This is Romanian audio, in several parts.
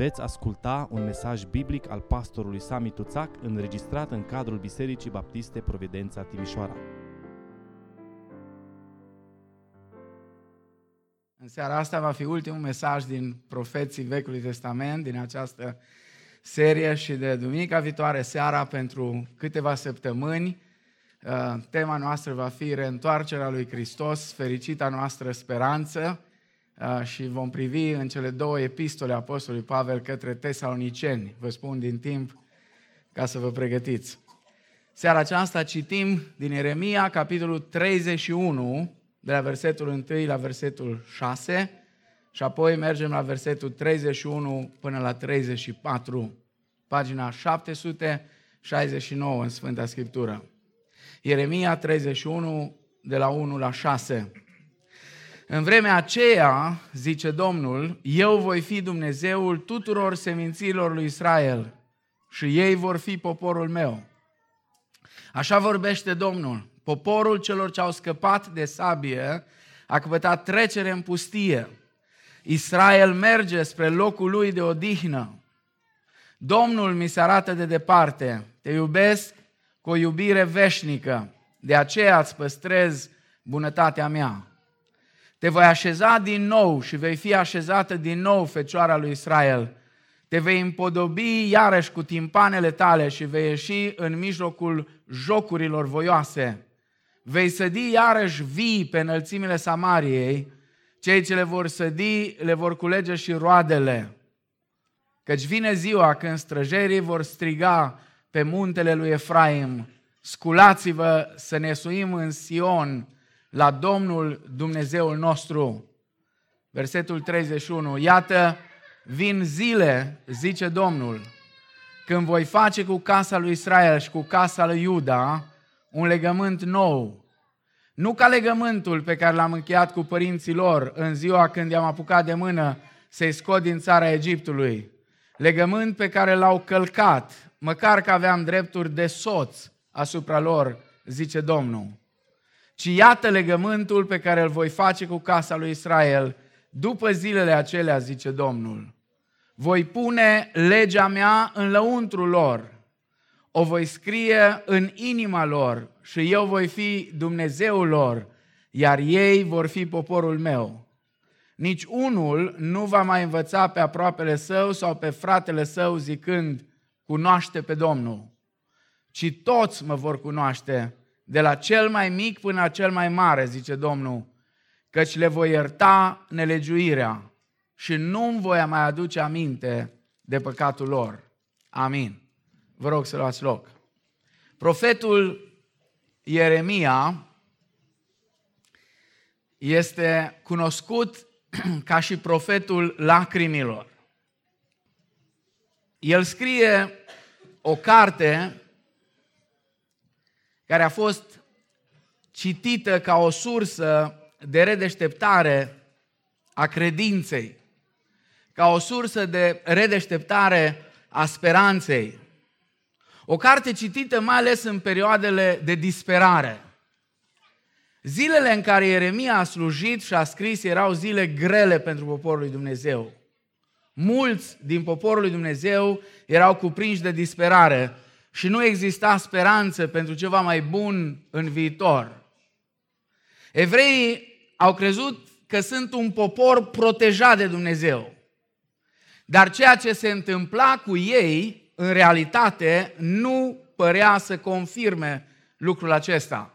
Veți asculta un mesaj biblic al pastorului Sami Tuțac înregistrat în cadrul Bisericii Baptiste Providența Timișoara. În seara asta va fi ultimul mesaj din profeții Vechiului Testament, din această serie și de duminica viitoare seara pentru câteva săptămâni. Uh, tema noastră va fi reîntoarcerea lui Hristos, fericita noastră speranță uh, și vom privi în cele două epistole Apostolului Pavel către tesaloniceni. Vă spun din timp ca să vă pregătiți. Seara aceasta citim din Ieremia, capitolul 31, de la versetul 1 la versetul 6 și apoi mergem la versetul 31 până la 34, pagina 769 în Sfânta Scriptură. Ieremia 31, de la 1 la 6. În vremea aceea, zice Domnul, eu voi fi Dumnezeul tuturor seminților lui Israel și ei vor fi poporul meu. Așa vorbește Domnul. Poporul celor ce au scăpat de sabie a căpătat trecere în pustie. Israel merge spre locul lui de odihnă. Domnul mi se arată de departe. Te iubesc cu o iubire veșnică. De aceea îți păstrez bunătatea mea. Te voi așeza din nou și vei fi așezată din nou, Fecioara lui Israel. Te vei împodobi iarăși cu timpanele tale și vei ieși în mijlocul jocurilor voioase. Vei sădi iarăși vii pe înălțimile Samariei, cei ce le vor sădi le vor culege și roadele. Căci vine ziua când străjerii vor striga pe muntele lui Efraim, sculați-vă să ne suim în Sion la Domnul Dumnezeul nostru. Versetul 31. Iată, vin zile, zice Domnul, când voi face cu casa lui Israel și cu casa lui Iuda un legământ nou. Nu ca legământul pe care l-am încheiat cu părinții lor în ziua când i-am apucat de mână să-i scot din țara Egiptului. Legământ pe care l-au călcat, măcar că aveam drepturi de soț asupra lor, zice Domnul. Ci iată legământul pe care îl voi face cu casa lui Israel după zilele acelea, zice Domnul. Voi pune legea mea în lăuntru lor o voi scrie în inima lor și eu voi fi Dumnezeul lor, iar ei vor fi poporul meu. Nici unul nu va mai învăța pe aproapele său sau pe fratele său zicând, cunoaște pe Domnul, ci toți mă vor cunoaște, de la cel mai mic până la cel mai mare, zice Domnul, căci le voi ierta nelegiuirea și nu-mi voi mai aduce aminte de păcatul lor. Amin. Vă rog să luați loc. Profetul Ieremia este cunoscut ca și profetul lacrimilor. El scrie o carte care a fost citită ca o sursă de redeșteptare a credinței, ca o sursă de redeșteptare a speranței. O carte citită mai ales în perioadele de disperare. Zilele în care Ieremia a slujit și a scris erau zile grele pentru poporul lui Dumnezeu. Mulți din poporul lui Dumnezeu erau cuprinși de disperare și nu exista speranță pentru ceva mai bun în viitor. Evreii au crezut că sunt un popor protejat de Dumnezeu. Dar ceea ce se întâmpla cu ei în realitate, nu părea să confirme lucrul acesta.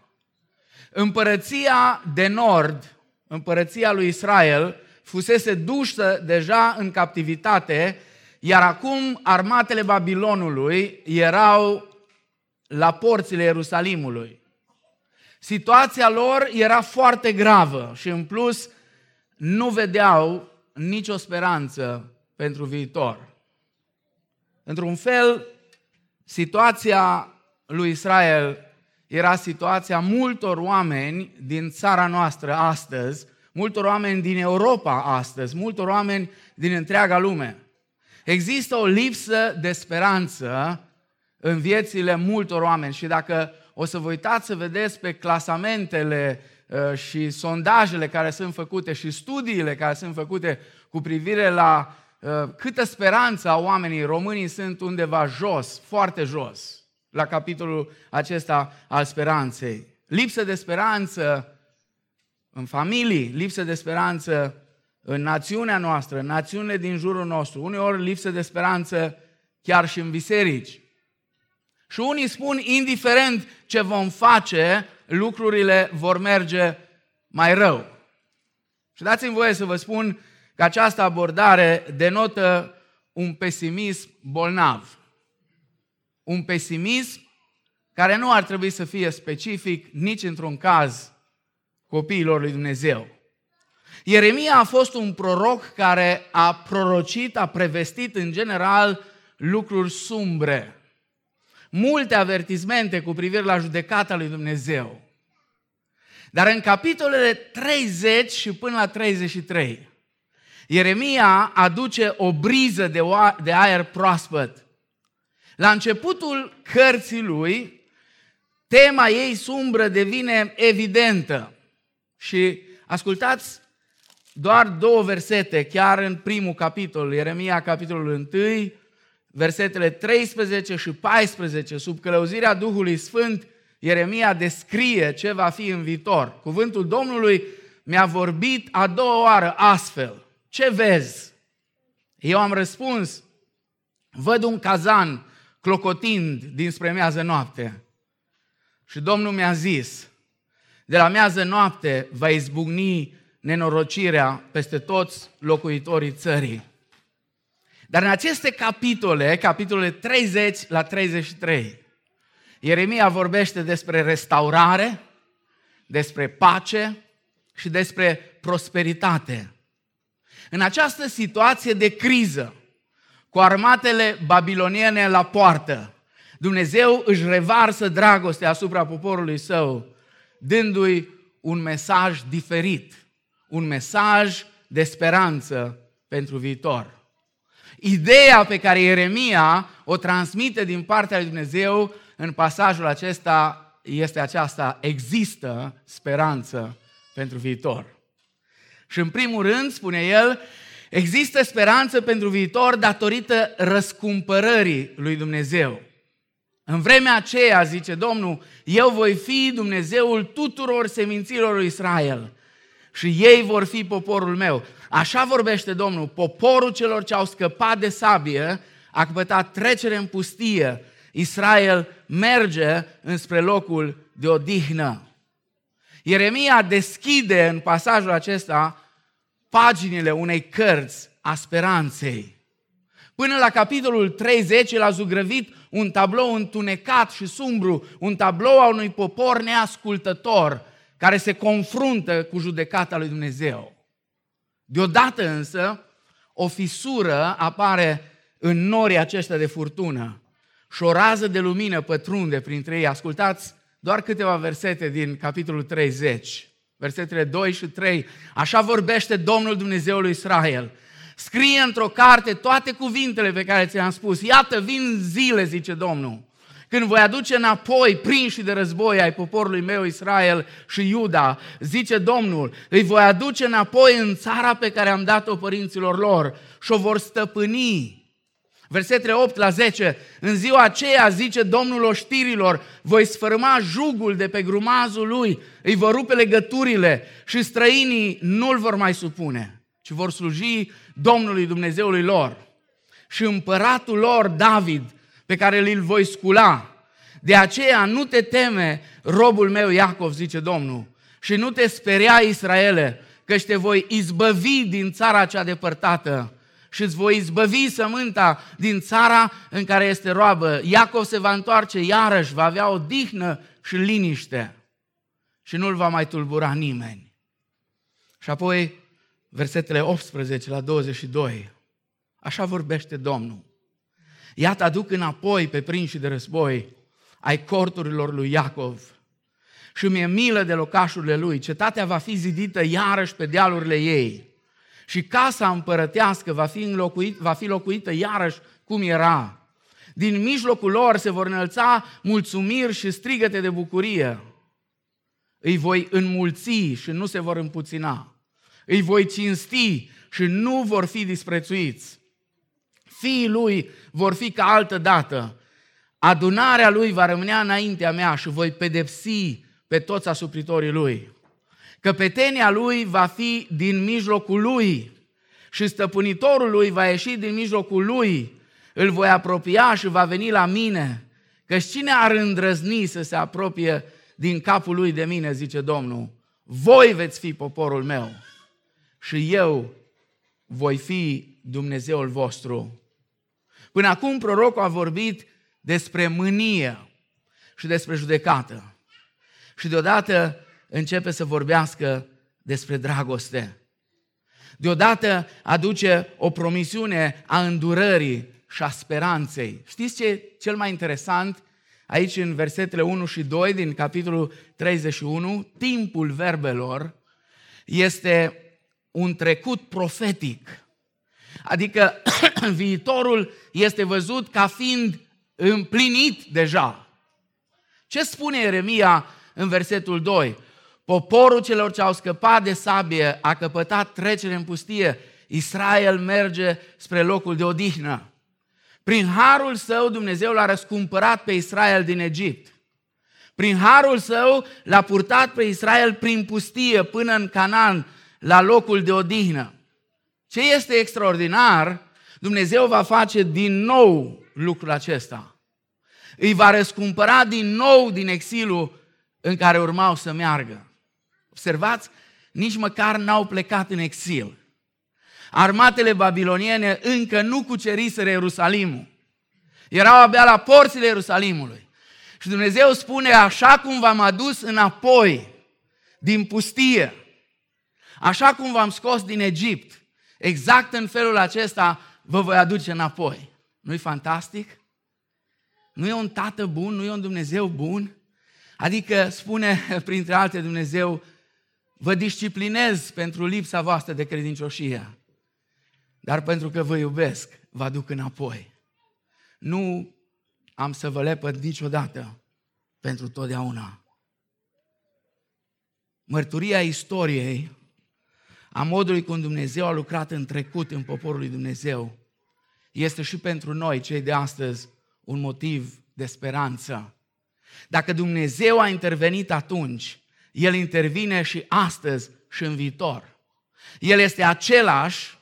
Împărăția de nord, împărăția lui Israel, fusese dusă deja în captivitate, iar acum armatele Babilonului erau la porțile Ierusalimului. Situația lor era foarte gravă și în plus nu vedeau nicio speranță pentru viitor. Într-un fel, situația lui Israel era situația multor oameni din țara noastră astăzi, multor oameni din Europa astăzi, multor oameni din întreaga lume. Există o lipsă de speranță în viețile multor oameni și dacă o să vă uitați să vedeți pe clasamentele uh, și sondajele care sunt făcute și studiile care sunt făcute cu privire la uh, câtă speranță au oamenii, românii sunt undeva jos, foarte jos, la capitolul acesta al speranței. Lipsă de speranță în familii, lipsă de speranță în națiunea noastră, în națiunile din jurul nostru, uneori lipsă de speranță chiar și în biserici. Și unii spun, indiferent ce vom face, lucrurile vor merge mai rău. Și dați-mi voie să vă spun că această abordare denotă un pesimism bolnav. Un pesimism care nu ar trebui să fie specific nici într-un caz copiilor lui Dumnezeu. Ieremia a fost un proroc care a prorocit, a prevestit în general lucruri sumbre. Multe avertizmente cu privire la judecata lui Dumnezeu. Dar în capitolele 30 și până la 33, Ieremia aduce o briză de, de aer proaspăt. La începutul cărții lui, tema ei sumbră devine evidentă. Și ascultați doar două versete, chiar în primul capitol, Ieremia, capitolul 1, versetele 13 și 14, sub călăuzirea Duhului Sfânt, Ieremia descrie ce va fi în viitor. Cuvântul Domnului mi-a vorbit a doua oară astfel. Ce vezi? Eu am răspuns, văd un cazan clocotind dinspre mează noapte. Și Domnul mi-a zis, de la mează noapte va izbucni nenorocirea peste toți locuitorii țării. Dar în aceste capitole, capitolele 30 la 33, Ieremia vorbește despre restaurare, despre pace și despre prosperitate. În această situație de criză, cu armatele babiloniene la poartă, Dumnezeu își revarsă dragostea asupra poporului său, dându-i un mesaj diferit, un mesaj de speranță pentru viitor. Ideea pe care Ieremia o transmite din partea lui Dumnezeu în pasajul acesta este aceasta, există speranță pentru viitor. Și în primul rând, spune el, există speranță pentru viitor datorită răscumpărării lui Dumnezeu. În vremea aceea, zice Domnul, eu voi fi Dumnezeul tuturor seminților lui Israel și ei vor fi poporul meu. Așa vorbește Domnul, poporul celor ce au scăpat de sabie a căpătat trecere în pustie. Israel merge înspre locul de odihnă. Ieremia deschide în pasajul acesta paginile unei cărți a speranței. Până la capitolul 30, el a zugrăvit un tablou întunecat și sumbru, un tablou a unui popor neascultător, care se confruntă cu judecata lui Dumnezeu. Deodată însă, o fisură apare în norii aceștia de furtună și o rază de lumină pătrunde printre ei. Ascultați doar câteva versete din capitolul 30, versetele 2 și 3. Așa vorbește Domnul Dumnezeului Israel. Scrie într-o carte toate cuvintele pe care ți le-am spus. Iată, vin zile, zice Domnul, când voi aduce înapoi prinși de război ai poporului meu Israel și Iuda, zice Domnul, îi voi aduce înapoi în țara pe care am dat-o părinților lor și o vor stăpâni. Versetele 8 la 10, în ziua aceea, zice Domnul oștirilor, voi sfârma jugul de pe grumazul lui, îi vor rupe legăturile și străinii nu-l vor mai supune, ci vor sluji Domnului Dumnezeului lor. Și împăratul lor, David, pe care îl voi scula. De aceea nu te teme, robul meu Iacov, zice Domnul, și nu te speria, Israele, că te voi izbăvi din țara cea depărtată și îți voi izbăvi sământa din țara în care este roabă. Iacov se va întoarce iarăși, va avea o dihnă și liniște și nu-l va mai tulbura nimeni. Și apoi, versetele 18 la 22, așa vorbește Domnul. Iată, aduc înapoi pe prinși de război ai corturilor lui Iacov și mi-e milă de locașurile lui. Cetatea va fi zidită iarăși pe dealurile ei și casa împărătească va fi, înlocuit, va fi locuită iarăși cum era. Din mijlocul lor se vor înălța mulțumiri și strigăte de bucurie. Îi voi înmulți și nu se vor împuțina. Îi voi cinsti și nu vor fi disprețuiți fiii lui vor fi ca altă dată. Adunarea lui va rămânea înaintea mea și voi pedepsi pe toți asupritorii lui. Căpetenia lui va fi din mijlocul lui și stăpânitorul lui va ieși din mijlocul lui. Îl voi apropia și va veni la mine. Că cine ar îndrăzni să se apropie din capul lui de mine, zice Domnul, voi veți fi poporul meu și eu voi fi Dumnezeul vostru. Până acum prorocul a vorbit despre mânie și despre judecată. Și deodată începe să vorbească despre dragoste. Deodată aduce o promisiune a îndurării și a speranței. Știți ce e cel mai interesant? Aici în versetele 1 și 2 din capitolul 31, timpul verbelor este un trecut profetic. Adică viitorul este văzut ca fiind împlinit deja. Ce spune Ieremia în versetul 2? Poporul celor ce au scăpat de sabie a căpătat trecere în pustie. Israel merge spre locul de odihnă. Prin harul său Dumnezeu l-a răscumpărat pe Israel din Egipt. Prin harul său l-a purtat pe Israel prin pustie până în Canaan, la locul de odihnă. Ce este extraordinar, Dumnezeu va face din nou lucrul acesta. Îi va răscumpăra din nou din exilul în care urmau să meargă. Observați, nici măcar n-au plecat în exil. Armatele babiloniene încă nu cuceriseră Ierusalimul. Erau abia la porțile Ierusalimului. Și Dumnezeu spune, așa cum v-am adus înapoi din pustie, așa cum v-am scos din Egipt, exact în felul acesta vă voi aduce înapoi. Nu-i fantastic? Nu e un tată bun? Nu e un Dumnezeu bun? Adică spune, printre alte, Dumnezeu, vă disciplinez pentru lipsa voastră de credincioșie, dar pentru că vă iubesc, vă aduc înapoi. Nu am să vă lepăd niciodată pentru totdeauna. Mărturia istoriei a modului cum Dumnezeu a lucrat în trecut în poporul lui Dumnezeu este și pentru noi, cei de astăzi, un motiv de speranță. Dacă Dumnezeu a intervenit atunci, El intervine și astăzi și în viitor. El este același,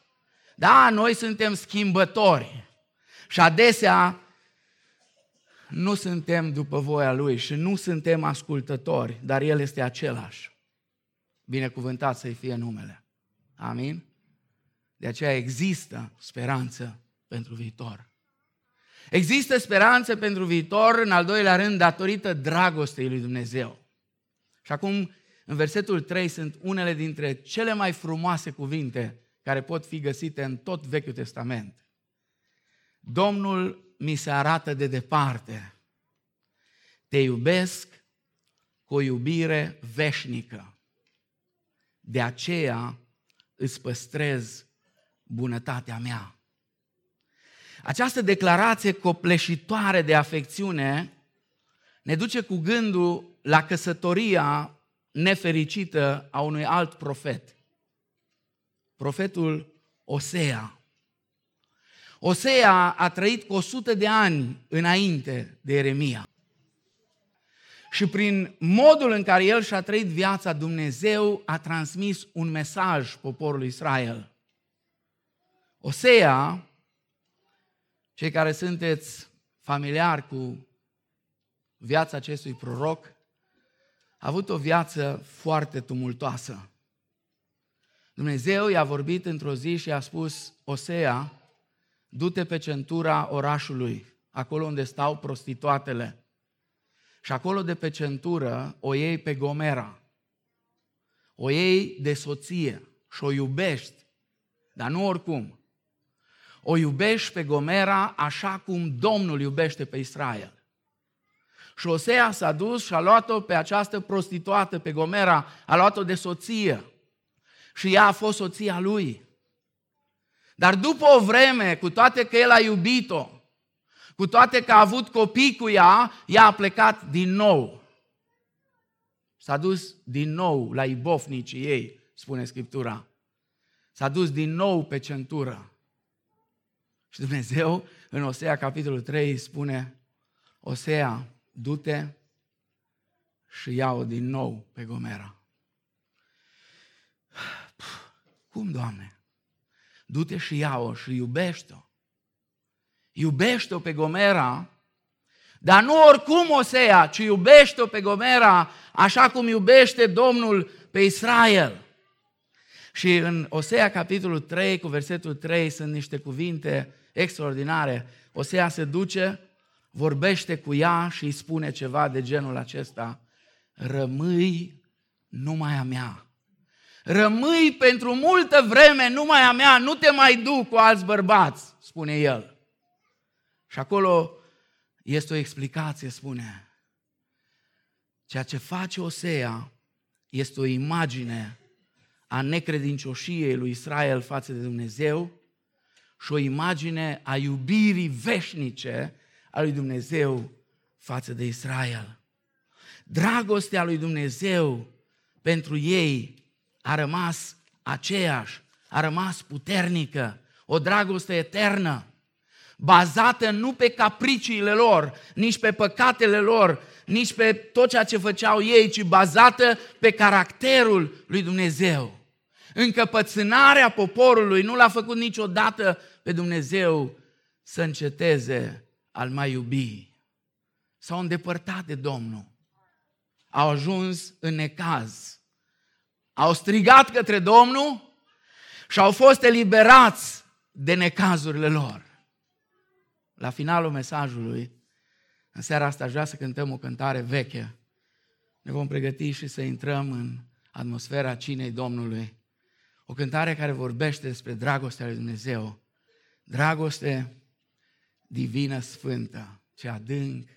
da, noi suntem schimbători și adesea nu suntem după voia Lui și nu suntem ascultători, dar El este același. Binecuvântat să-i fie numele. Amin? De aceea există speranță pentru viitor. Există speranță pentru viitor, în al doilea rând, datorită dragostei lui Dumnezeu. Și acum, în versetul 3, sunt unele dintre cele mai frumoase cuvinte care pot fi găsite în tot Vechiul Testament. Domnul mi se arată de departe. Te iubesc cu o iubire veșnică. De aceea îți păstrez bunătatea mea. Această declarație copleșitoare de afecțiune ne duce cu gândul la căsătoria nefericită a unui alt profet. Profetul Osea. Osea a trăit cu 100 de ani înainte de Eremia. Și prin modul în care el și-a trăit viața, Dumnezeu a transmis un mesaj poporului Israel. Osea, cei care sunteți familiari cu viața acestui proroc, a avut o viață foarte tumultoasă. Dumnezeu i-a vorbit într-o zi și a spus, Osea, du-te pe centura orașului, acolo unde stau prostituatele și acolo de pe centură o iei pe Gomera. O iei de soție și o iubești, dar nu oricum. O iubești pe Gomera așa cum Domnul iubește pe Israel. Și Osea s-a dus și a luat-o pe această prostituată, pe Gomera, a luat-o de soție. Și ea a fost soția lui. Dar după o vreme, cu toate că el a iubit-o, cu toate că a avut copii cu ea, ea a plecat din nou. S-a dus din nou la ibofnicii ei, spune Scriptura. S-a dus din nou pe centură. Și Dumnezeu, în Osea, capitolul 3, spune, Osea, du-te și ia-o din nou pe Gomera. Cum, Doamne? Du-te și ia-o și iubește-o. Iubește-o pe Gomera, dar nu oricum Osea, ci iubește-o pe Gomera așa cum iubește Domnul pe Israel. Și în Osea, capitolul 3, cu versetul 3, sunt niște cuvinte extraordinare. Osea se duce, vorbește cu ea și îi spune ceva de genul acesta. Rămâi numai a mea. Rămâi pentru multă vreme numai a mea, nu te mai duc cu alți bărbați, spune el. Și acolo este o explicație, spune. Ceea ce face Osea este o imagine a necredincioșiei lui Israel față de Dumnezeu și o imagine a iubirii veșnice a lui Dumnezeu față de Israel. Dragostea lui Dumnezeu pentru ei a rămas aceeași, a rămas puternică, o dragoste eternă, bazată nu pe capriciile lor, nici pe păcatele lor, nici pe tot ceea ce făceau ei, ci bazată pe caracterul lui Dumnezeu. Încăpățânarea poporului nu l-a făcut niciodată pe Dumnezeu să înceteze al mai iubi. S-au îndepărtat de Domnul. Au ajuns în necaz. Au strigat către Domnul și au fost eliberați de necazurile lor. La finalul mesajului, în seara asta aș vrea să cântăm o cântare veche. Ne vom pregăti și să intrăm în atmosfera cinei Domnului. O cântare care vorbește despre dragostea lui Dumnezeu. Dragoste divină sfântă, ce adânc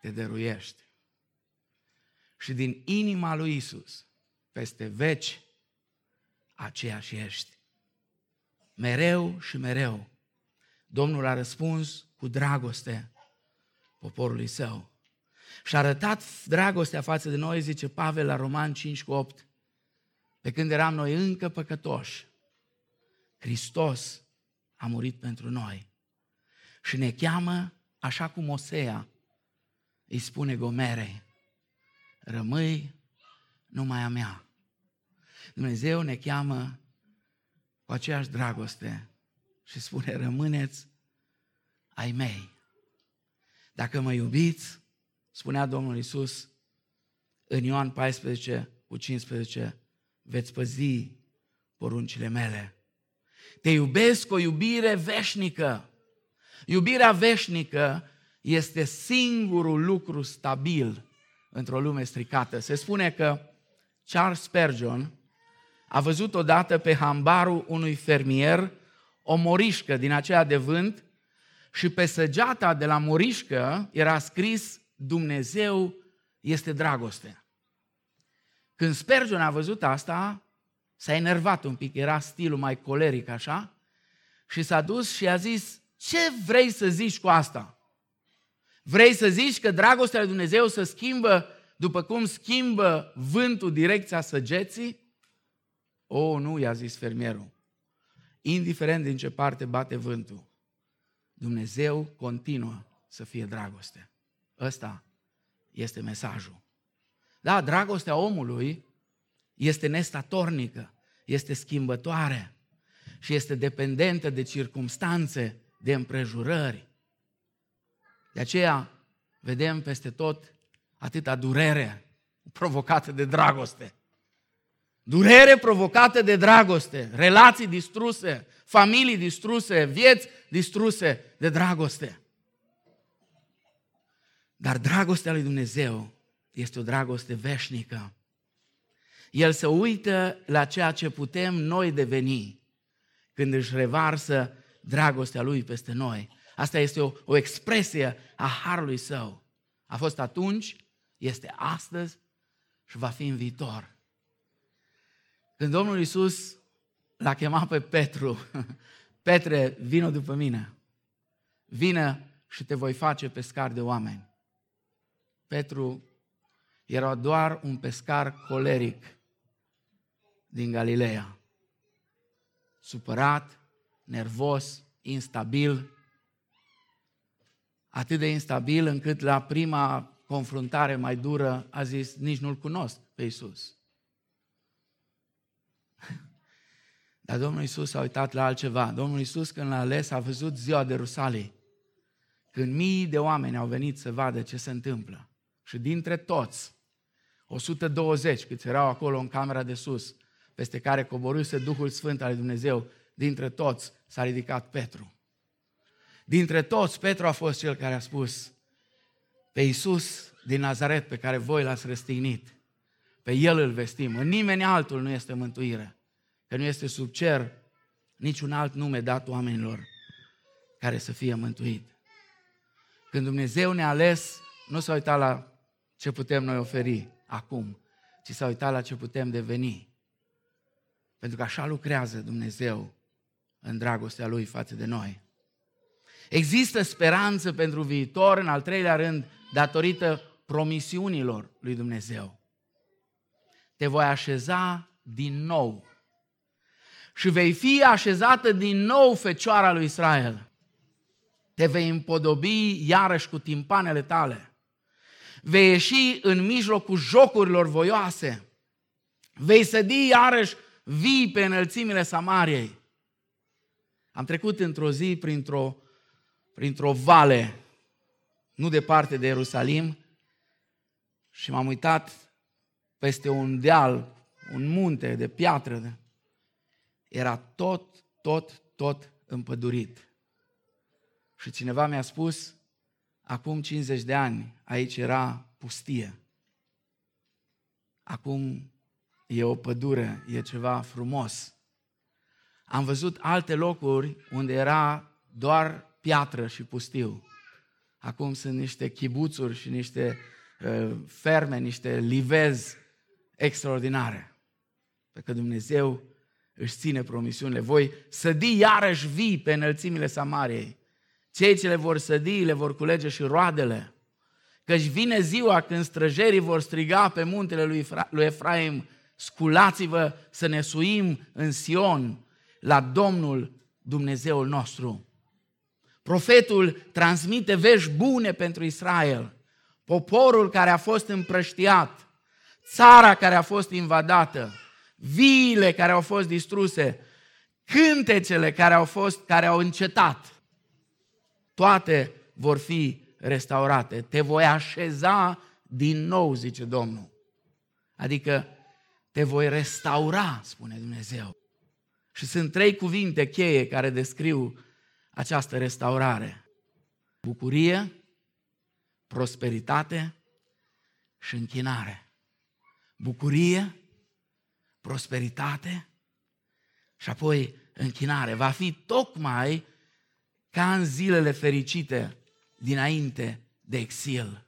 te dăruiește. Și din inima lui Isus, peste veci, aceeași ești. Mereu și mereu, Domnul a răspuns cu dragoste poporului său. Și a arătat dragostea față de noi, zice Pavel la Roman 5 cu 8, pe când eram noi încă păcătoși, Hristos a murit pentru noi. Și ne cheamă așa cum Osea îi spune Gomerei, rămâi numai a mea. Dumnezeu ne cheamă cu aceeași dragoste și spune, rămâneți ai mei. Dacă mă iubiți, spunea Domnul Isus în Ioan 14 cu 15, veți păzi poruncile mele. Te iubesc o iubire veșnică. Iubirea veșnică este singurul lucru stabil într-o lume stricată. Se spune că Charles Spurgeon a văzut odată pe hambarul unui fermier o morișcă din aceea de vânt și pe săgeata de la morișcă era scris Dumnezeu este dragoste. Când Spurgeon a văzut asta, s-a enervat un pic, era stilul mai coleric așa, și s-a dus și a zis, ce vrei să zici cu asta? Vrei să zici că dragostea lui Dumnezeu să schimbă după cum schimbă vântul direcția săgeții? O, oh, nu, i-a zis fermierul. Indiferent din ce parte bate vântul, Dumnezeu continuă să fie dragoste. Ăsta este mesajul. Da, dragostea omului este nestatornică, este schimbătoare și este dependentă de circumstanțe, de împrejurări. De aceea vedem peste tot atâta durere provocată de dragoste. Durere provocată de dragoste, relații distruse, familii distruse, vieți distruse de dragoste. Dar dragostea lui Dumnezeu este o dragoste veșnică. El se uită la ceea ce putem noi deveni când își revarsă dragostea lui peste noi. Asta este o, o expresie a harului său. A fost atunci, este astăzi și va fi în viitor. Când Domnul Iisus l-a chemat pe Petru, Petre, vină după mine, vină și te voi face pescar de oameni. Petru era doar un pescar coleric din Galileea. Supărat, nervos, instabil, atât de instabil încât la prima confruntare mai dură a zis, nici nu-L cunosc pe Iisus. Dar Domnul Iisus a uitat la altceva. Domnul Iisus când l-a ales a văzut ziua de Rusalii, când mii de oameni au venit să vadă ce se întâmplă. Și dintre toți, 120 câți erau acolo în camera de sus, peste care coborâse Duhul Sfânt al lui Dumnezeu, dintre toți s-a ridicat Petru. Dintre toți, Petru a fost cel care a spus, pe Iisus din Nazaret pe care voi l-ați răstignit, pe El îl vestim, în nimeni altul nu este mântuire, că nu este sub cer niciun alt nume dat oamenilor care să fie mântuit. Când Dumnezeu ne-a ales, nu s-a uitat la ce putem noi oferi acum, ci s-a uitat la ce putem deveni. Pentru că așa lucrează Dumnezeu în dragostea Lui față de noi. Există speranță pentru viitor, în al treilea rând, datorită promisiunilor lui Dumnezeu. Te voi așeza din nou și vei fi așezată din nou fecioara lui Israel. Te vei împodobi iarăși cu timpanele tale. Vei ieși în mijlocul jocurilor voioase. Vei sădi iarăși vii pe înălțimile Samariei. Am trecut într-o zi printr-o, printr-o vale, nu departe de Ierusalim, și m-am uitat peste un deal, un munte de piatră. Era tot, tot, tot împădurit. Și cineva mi-a spus, acum 50 de ani, aici era pustie. Acum e o pădure, e ceva frumos. Am văzut alte locuri unde era doar piatră și pustiu. Acum sunt niște chibuțuri și niște uh, ferme, niște livezi extraordinare. Pentru că Dumnezeu își ține promisiunile. Voi sădi iarăși vii pe înălțimile Samariei. Cei ce le vor sădi, le vor culege și roadele. Căci vine ziua când străjerii vor striga pe muntele lui, Efra- lui Efraim, sculați-vă să ne suim în Sion la Domnul Dumnezeul nostru. Profetul transmite vești bune pentru Israel. Poporul care a fost împrăștiat, țara care a fost invadată, viile care au fost distruse, cântecele care au fost, care au încetat, toate vor fi restaurate. Te voi așeza din nou, zice Domnul. Adică te voi restaura, spune Dumnezeu. Și sunt trei cuvinte cheie care descriu această restaurare. Bucurie, prosperitate și închinare. Bucurie, prosperitate și apoi închinare. Va fi tocmai ca în zilele fericite dinainte de exil.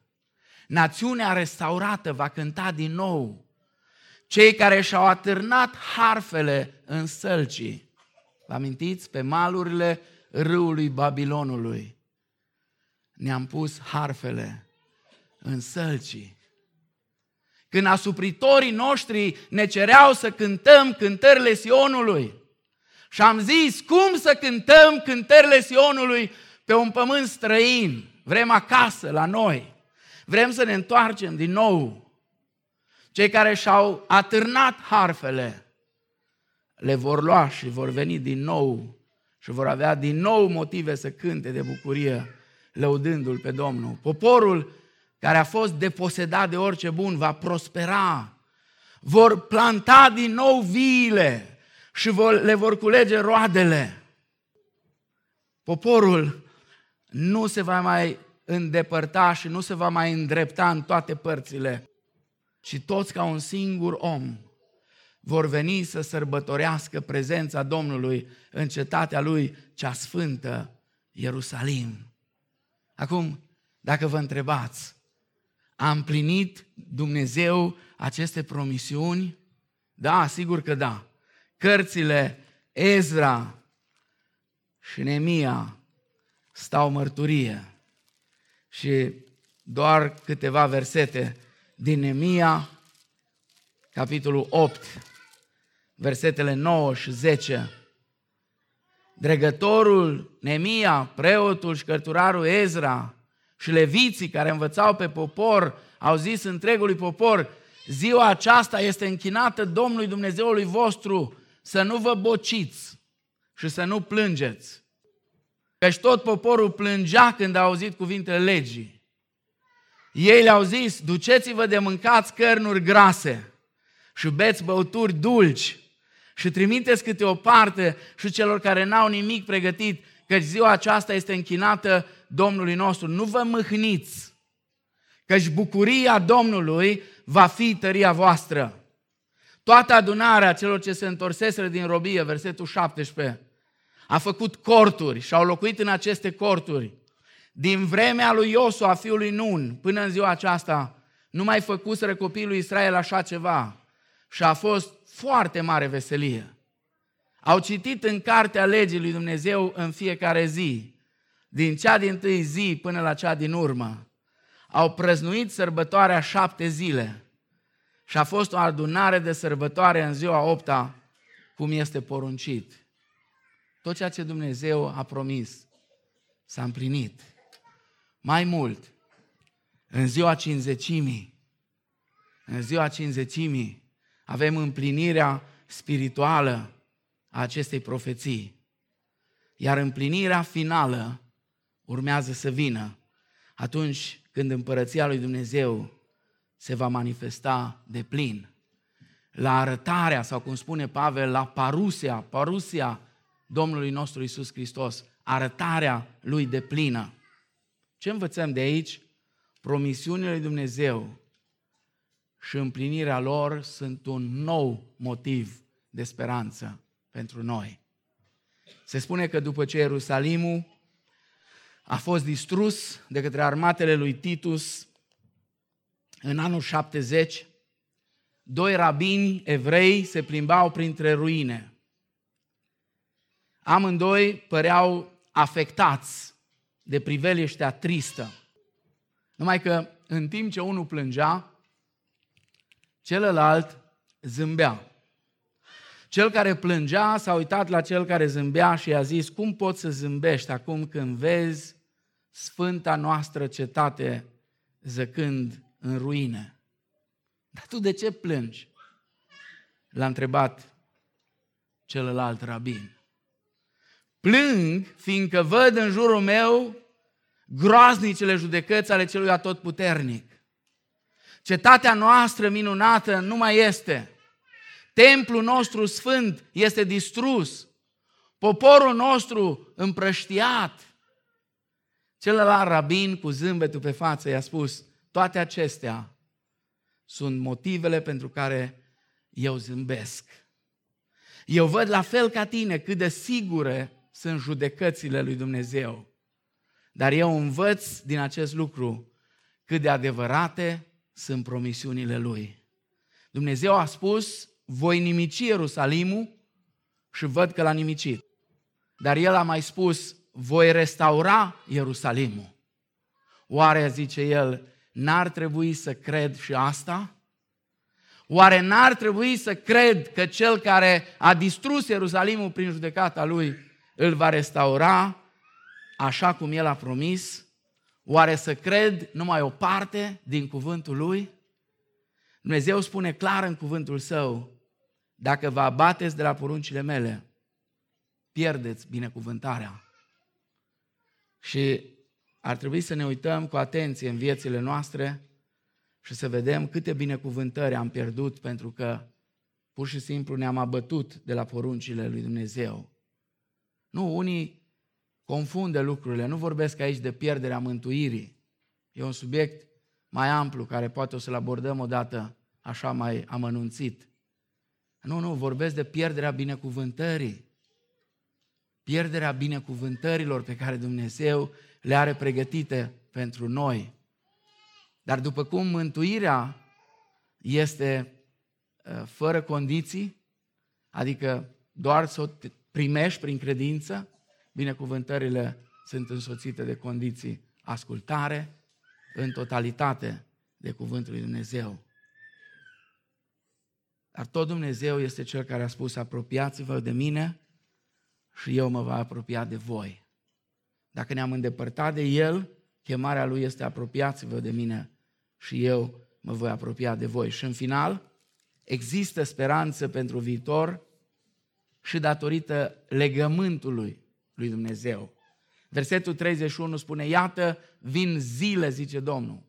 Națiunea restaurată va cânta din nou. Cei care și-au atârnat harfele în sălcii, vă amintiți, pe malurile râului Babilonului, ne-am pus harfele în sălcii. Când asupritorii noștri ne cereau să cântăm cântările Sionului, și am zis, cum să cântăm cântările Sionului pe un pământ străin? Vrem acasă, la noi. Vrem să ne întoarcem din nou. Cei care și-au atârnat harfele le vor lua și vor veni din nou și vor avea din nou motive să cânte de bucurie, lăudându-L pe Domnul. Poporul care a fost deposedat de orice bun va prospera. Vor planta din nou viile, și le vor culege roadele. Poporul nu se va mai îndepărta și nu se va mai îndrepta în toate părțile, și toți ca un singur om vor veni să sărbătorească prezența Domnului în cetatea lui cea sfântă, Ierusalim. Acum, dacă vă întrebați, a împlinit Dumnezeu aceste promisiuni? Da, sigur că da cărțile Ezra și Nemia stau mărturie. Și doar câteva versete din Nemia, capitolul 8, versetele 9 și 10. dregătorul Nemia, preotul și cărturarul Ezra și leviții care învățau pe popor, au zis întregului popor, ziua aceasta este închinată Domnului Dumnezeului vostru, să nu vă bociți și să nu plângeți. Căci tot poporul plângea când a auzit cuvintele legii. Ei le-au zis, duceți-vă de mâncați cărnuri grase și beți băuturi dulci și trimiteți câte o parte și celor care n-au nimic pregătit, căci ziua aceasta este închinată Domnului nostru. Nu vă mâhniți, căci bucuria Domnului va fi tăria voastră. Toată adunarea celor ce se întorseseră din robie, versetul 17, a făcut corturi și au locuit în aceste corturi. Din vremea lui Iosua, fiului Nun, până în ziua aceasta, nu mai făcuseră copiii lui Israel așa ceva. Și a fost foarte mare veselie. Au citit în cartea legii lui Dumnezeu în fiecare zi, din cea din tâi zi până la cea din urmă. Au prăznuit sărbătoarea șapte zile și a fost o adunare de sărbătoare în ziua opta, cum este poruncit. Tot ceea ce Dumnezeu a promis s-a împlinit. Mai mult, în ziua cinzecimii, în ziua cinzecimii, avem împlinirea spirituală a acestei profeții. Iar împlinirea finală urmează să vină atunci când împărăția lui Dumnezeu se va manifesta de plin. La arătarea, sau cum spune Pavel, la parusia, parusia Domnului nostru Isus Hristos, arătarea lui de plină. Ce învățăm de aici? Promisiunile lui Dumnezeu și împlinirea lor sunt un nou motiv de speranță pentru noi. Se spune că după ce Ierusalimul a fost distrus de către armatele lui Titus în anul 70, doi rabini evrei se plimbau printre ruine. Amândoi păreau afectați de priveliștea tristă. Numai că în timp ce unul plângea, celălalt zâmbea. Cel care plângea s-a uitat la cel care zâmbea și i-a zis, cum poți să zâmbești acum când vezi sfânta noastră cetate zăcând în ruine? Dar tu de ce plângi? L-a întrebat celălalt rabin. Plâng fiindcă văd în jurul meu groaznicele judecăți ale celui atotputernic. Cetatea noastră minunată nu mai este. Templul nostru sfânt este distrus. Poporul nostru împrăștiat. Celălalt rabin cu zâmbetul pe față i-a spus, toate acestea sunt motivele pentru care eu zâmbesc. Eu văd la fel ca tine cât de sigure sunt judecățile lui Dumnezeu. Dar eu învăț din acest lucru cât de adevărate sunt promisiunile Lui. Dumnezeu a spus, voi nimici Ierusalimul și văd că l-a nimicit. Dar El a mai spus, voi restaura Ierusalimul. Oare, zice El, n-ar trebui să cred și asta? Oare n-ar trebui să cred că cel care a distrus Ierusalimul prin judecata lui îl va restaura așa cum el a promis? Oare să cred numai o parte din cuvântul lui? Dumnezeu spune clar în cuvântul său, dacă vă abateți de la poruncile mele, pierdeți binecuvântarea. Și ar trebui să ne uităm cu atenție în viețile noastre și să vedem câte binecuvântări am pierdut pentru că pur și simplu ne-am abătut de la poruncile lui Dumnezeu. Nu, unii confundă lucrurile. Nu vorbesc aici de pierderea mântuirii. E un subiect mai amplu care poate o să-l abordăm odată așa mai amănunțit. Nu, nu, vorbesc de pierderea binecuvântării. Pierderea binecuvântărilor pe care Dumnezeu le are pregătite pentru noi. Dar după cum mântuirea este ă, fără condiții, adică doar să o primești prin credință, binecuvântările sunt însoțite de condiții ascultare în totalitate de cuvântul lui Dumnezeu. Dar tot Dumnezeu este Cel care a spus, apropiați-vă de mine și eu mă voi apropia de voi. Dacă ne-am îndepărtat de El, chemarea Lui este apropiați-vă de mine și eu mă voi apropia de voi. Și în final, există speranță pentru viitor și datorită legământului lui Dumnezeu. Versetul 31 spune, iată, vin zile, zice Domnul,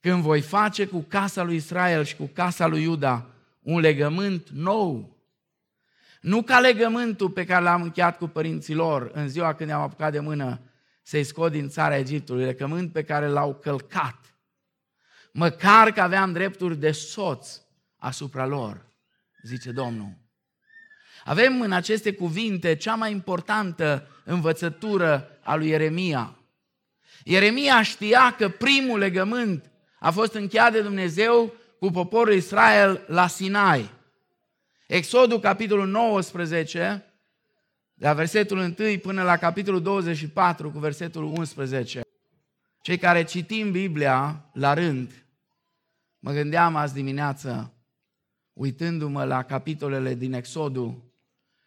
când voi face cu casa lui Israel și cu casa lui Iuda un legământ nou. Nu ca legământul pe care l-am încheiat cu părinții lor în ziua când i-am apucat de mână să-i scot din țara Egiptului, legământ pe care l-au călcat. Măcar că aveam drepturi de soț asupra lor, zice Domnul. Avem în aceste cuvinte cea mai importantă învățătură a lui Ieremia. Ieremia știa că primul legământ a fost încheiat de Dumnezeu cu poporul Israel la Sinai. Exodul, capitolul 19, de la versetul 1 până la capitolul 24 cu versetul 11. Cei care citim Biblia la rând, mă gândeam azi dimineață, uitându-mă la capitolele din Exodul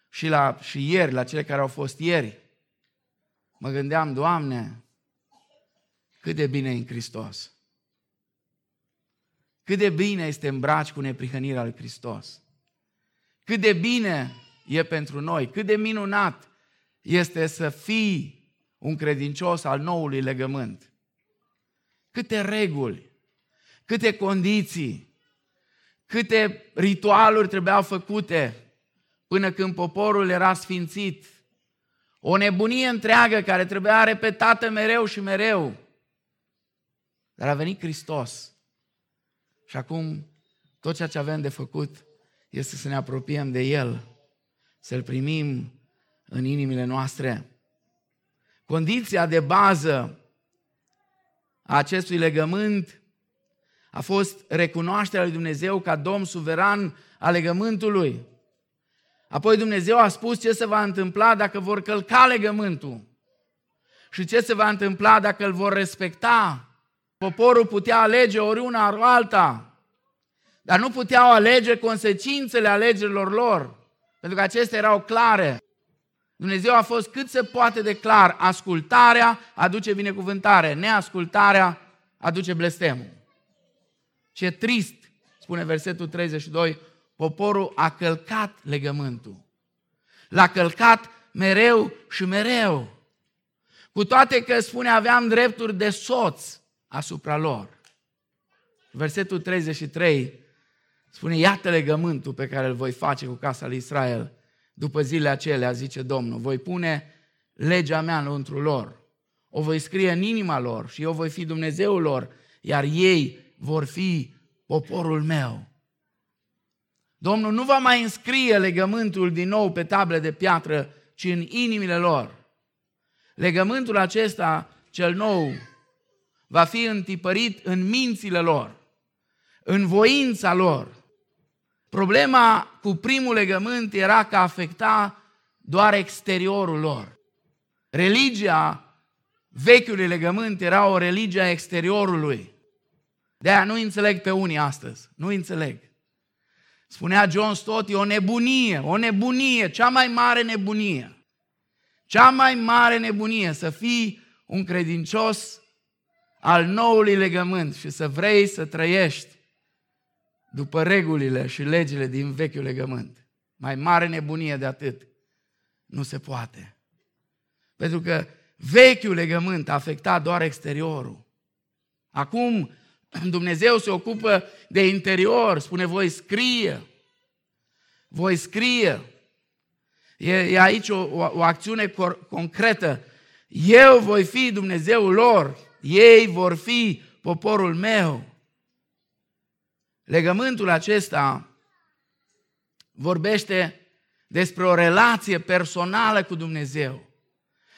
și, la, și ieri, la cele care au fost ieri, mă gândeam, Doamne, cât de bine e în Hristos. Cât de bine este îmbraci cu neprihănirea lui Hristos. Cât de bine e pentru noi, cât de minunat este să fii un credincios al noului legământ. Câte reguli, câte condiții, câte ritualuri trebuiau făcute până când poporul era sfințit. O nebunie întreagă care trebuia repetată mereu și mereu. Dar a venit Hristos. Și acum tot ceea ce avem de făcut este să ne apropiem de El, să-L primim în inimile noastre. Condiția de bază a acestui legământ a fost recunoașterea lui Dumnezeu ca Domn suveran al legământului. Apoi Dumnezeu a spus ce se va întâmpla dacă vor călca legământul și ce se va întâmpla dacă îl vor respecta. Poporul putea alege oriuna o alta, dar nu puteau alege consecințele alegerilor lor, pentru că acestea erau clare. Dumnezeu a fost cât se poate de clar. Ascultarea aduce binecuvântare, neascultarea aduce blestemul. Ce trist, spune versetul 32, poporul a călcat legământul. L-a călcat mereu și mereu. Cu toate că spune aveam drepturi de soț asupra lor. Versetul 33 spune, iată legământul pe care îl voi face cu casa lui Israel. După zilele acelea, zice Domnul, voi pune legea mea înăuntru lor. O voi scrie în inima lor și eu voi fi Dumnezeul lor, iar ei vor fi poporul meu. Domnul nu va mai înscrie legământul din nou pe table de piatră, ci în inimile lor. Legământul acesta, cel nou, va fi întipărit în mințile lor, în voința lor. Problema cu primul legământ era că afecta doar exteriorul lor. Religia vechiului legământ era o religie a exteriorului. De aia nu înțeleg pe unii astăzi. Nu înțeleg. Spunea John Stott, e o nebunie, o nebunie, cea mai mare nebunie. Cea mai mare nebunie să fii un credincios al noului legământ și să vrei să trăiești după regulile și legile din vechiul legământ. Mai mare nebunie de atât nu se poate. Pentru că vechiul legământ a afectat doar exteriorul. Acum Dumnezeu se ocupă de interior, spune voi scrie. Voi scrie. E, e aici o, o, o acțiune cor, concretă. Eu voi fi Dumnezeul lor, ei vor fi poporul meu. Legământul acesta vorbește despre o relație personală cu Dumnezeu.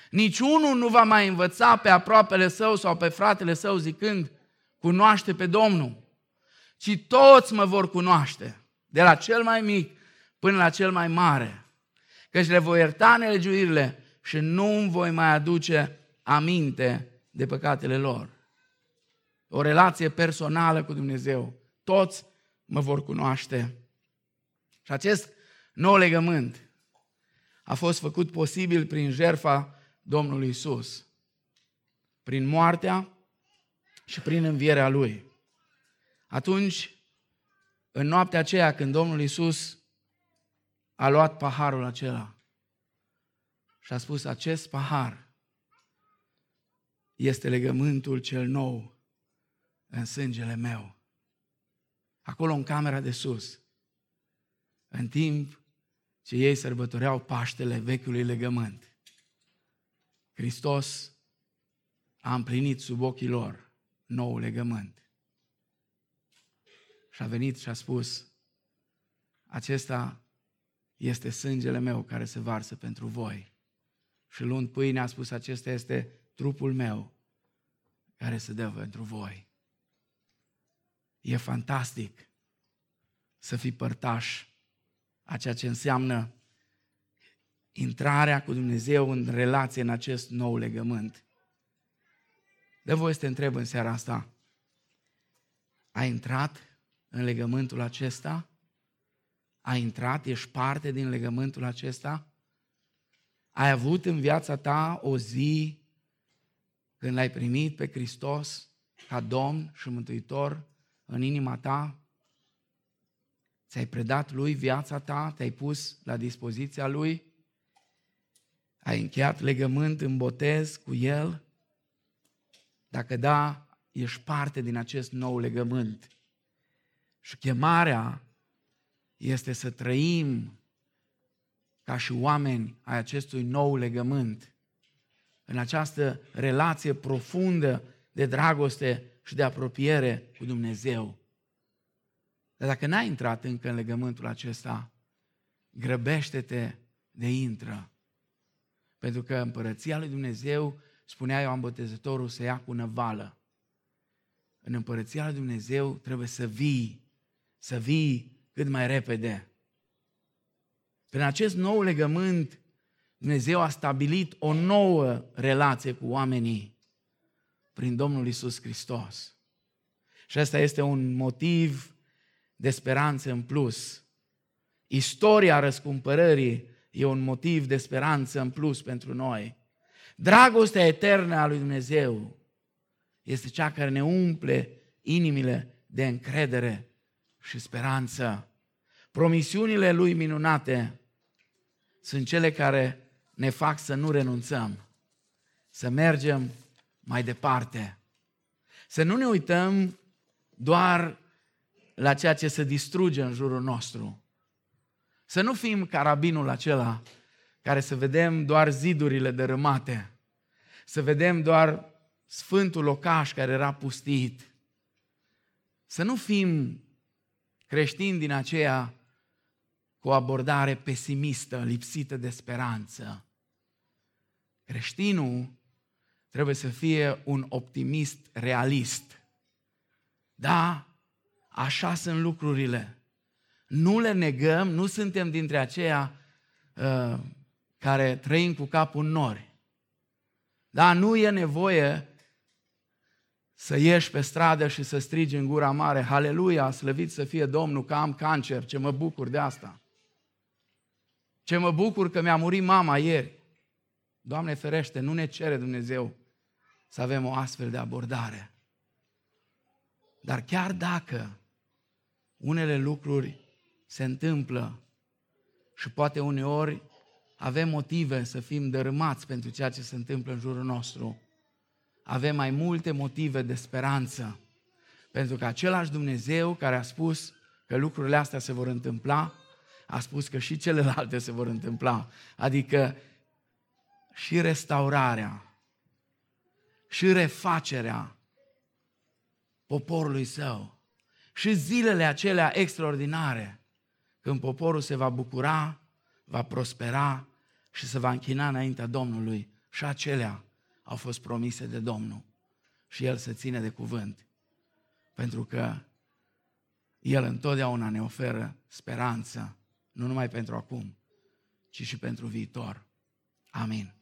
Niciunul nu va mai învăța pe aproapele său sau pe fratele său zicând, cunoaște pe Domnul, ci toți mă vor cunoaște, de la cel mai mic până la cel mai mare, căci le voi ierta nelegiuirile și nu îmi voi mai aduce aminte de păcatele lor. O relație personală cu Dumnezeu. Toți mă vor cunoaște. Și acest nou legământ a fost făcut posibil prin jertfa Domnului Isus, prin moartea și prin învierea Lui. Atunci, în noaptea aceea, când Domnul Isus a luat paharul acela și a spus, acest pahar este legământul cel nou în sângele meu. Acolo în camera de sus, în timp ce ei sărbătoreau Paștele vechiului legământ, Hristos a împlinit sub ochii lor nou legământ. Și a venit și a spus, acesta este sângele meu care se varsă pentru voi. Și luând pâine a spus, acesta este trupul meu care se dă pentru voi. E fantastic să fii părtaș a ceea ce înseamnă intrarea cu Dumnezeu în relație în acest nou legământ. De voi să te întreb în seara asta, ai intrat în legământul acesta? Ai intrat, ești parte din legământul acesta? Ai avut în viața ta o zi când l-ai primit pe Hristos ca Domn și Mântuitor în inima ta? Ți-ai predat Lui viața ta? Te-ai pus la dispoziția Lui? Ai încheiat legământ în botez cu El? Dacă da, ești parte din acest nou legământ. Și chemarea este să trăim ca și oameni ai acestui nou legământ, în această relație profundă de dragoste și de apropiere cu Dumnezeu. Dar dacă n-ai intrat încă în legământul acesta, grăbește-te de intră. Pentru că împărăția lui Dumnezeu, spunea Ioan Botezătorul, să ia cu năvală. În împărăția lui Dumnezeu trebuie să vii, să vii cât mai repede. Prin acest nou legământ, Dumnezeu a stabilit o nouă relație cu oamenii prin Domnul Isus Hristos. Și asta este un motiv de speranță în plus. Istoria răscumpărării e un motiv de speranță în plus pentru noi. Dragostea eternă a lui Dumnezeu este cea care ne umple inimile de încredere și speranță. Promisiunile lui minunate sunt cele care ne fac să nu renunțăm, să mergem mai departe. Să nu ne uităm doar la ceea ce se distruge în jurul nostru. Să nu fim carabinul acela care să vedem doar zidurile dărâmate, să vedem doar sfântul locaș care era pustit. Să nu fim creștini din aceea cu o abordare pesimistă, lipsită de speranță. Creștinul trebuie să fie un optimist realist. Da, așa sunt lucrurile. Nu le negăm, nu suntem dintre aceia uh, care trăim cu capul în nori. Da, nu e nevoie să ieși pe stradă și să strigi în gura mare, Haleluia, slăvit să fie Domnul că am cancer, ce mă bucur de asta. Ce mă bucur că mi-a murit mama ieri. Doamne ferește, nu ne cere Dumnezeu să avem o astfel de abordare. Dar chiar dacă unele lucruri se întâmplă și poate uneori avem motive să fim dărâmați pentru ceea ce se întâmplă în jurul nostru, avem mai multe motive de speranță. Pentru că același Dumnezeu care a spus că lucrurile astea se vor întâmpla, a spus că și celelalte se vor întâmpla. Adică și restaurarea, și refacerea poporului său, și zilele acelea extraordinare, când poporul se va bucura, va prospera și se va închina înaintea Domnului, și acelea au fost promise de Domnul. Și El se ține de cuvânt. Pentru că El întotdeauna ne oferă speranță nu numai pentru acum, ci și pentru viitor. Amin.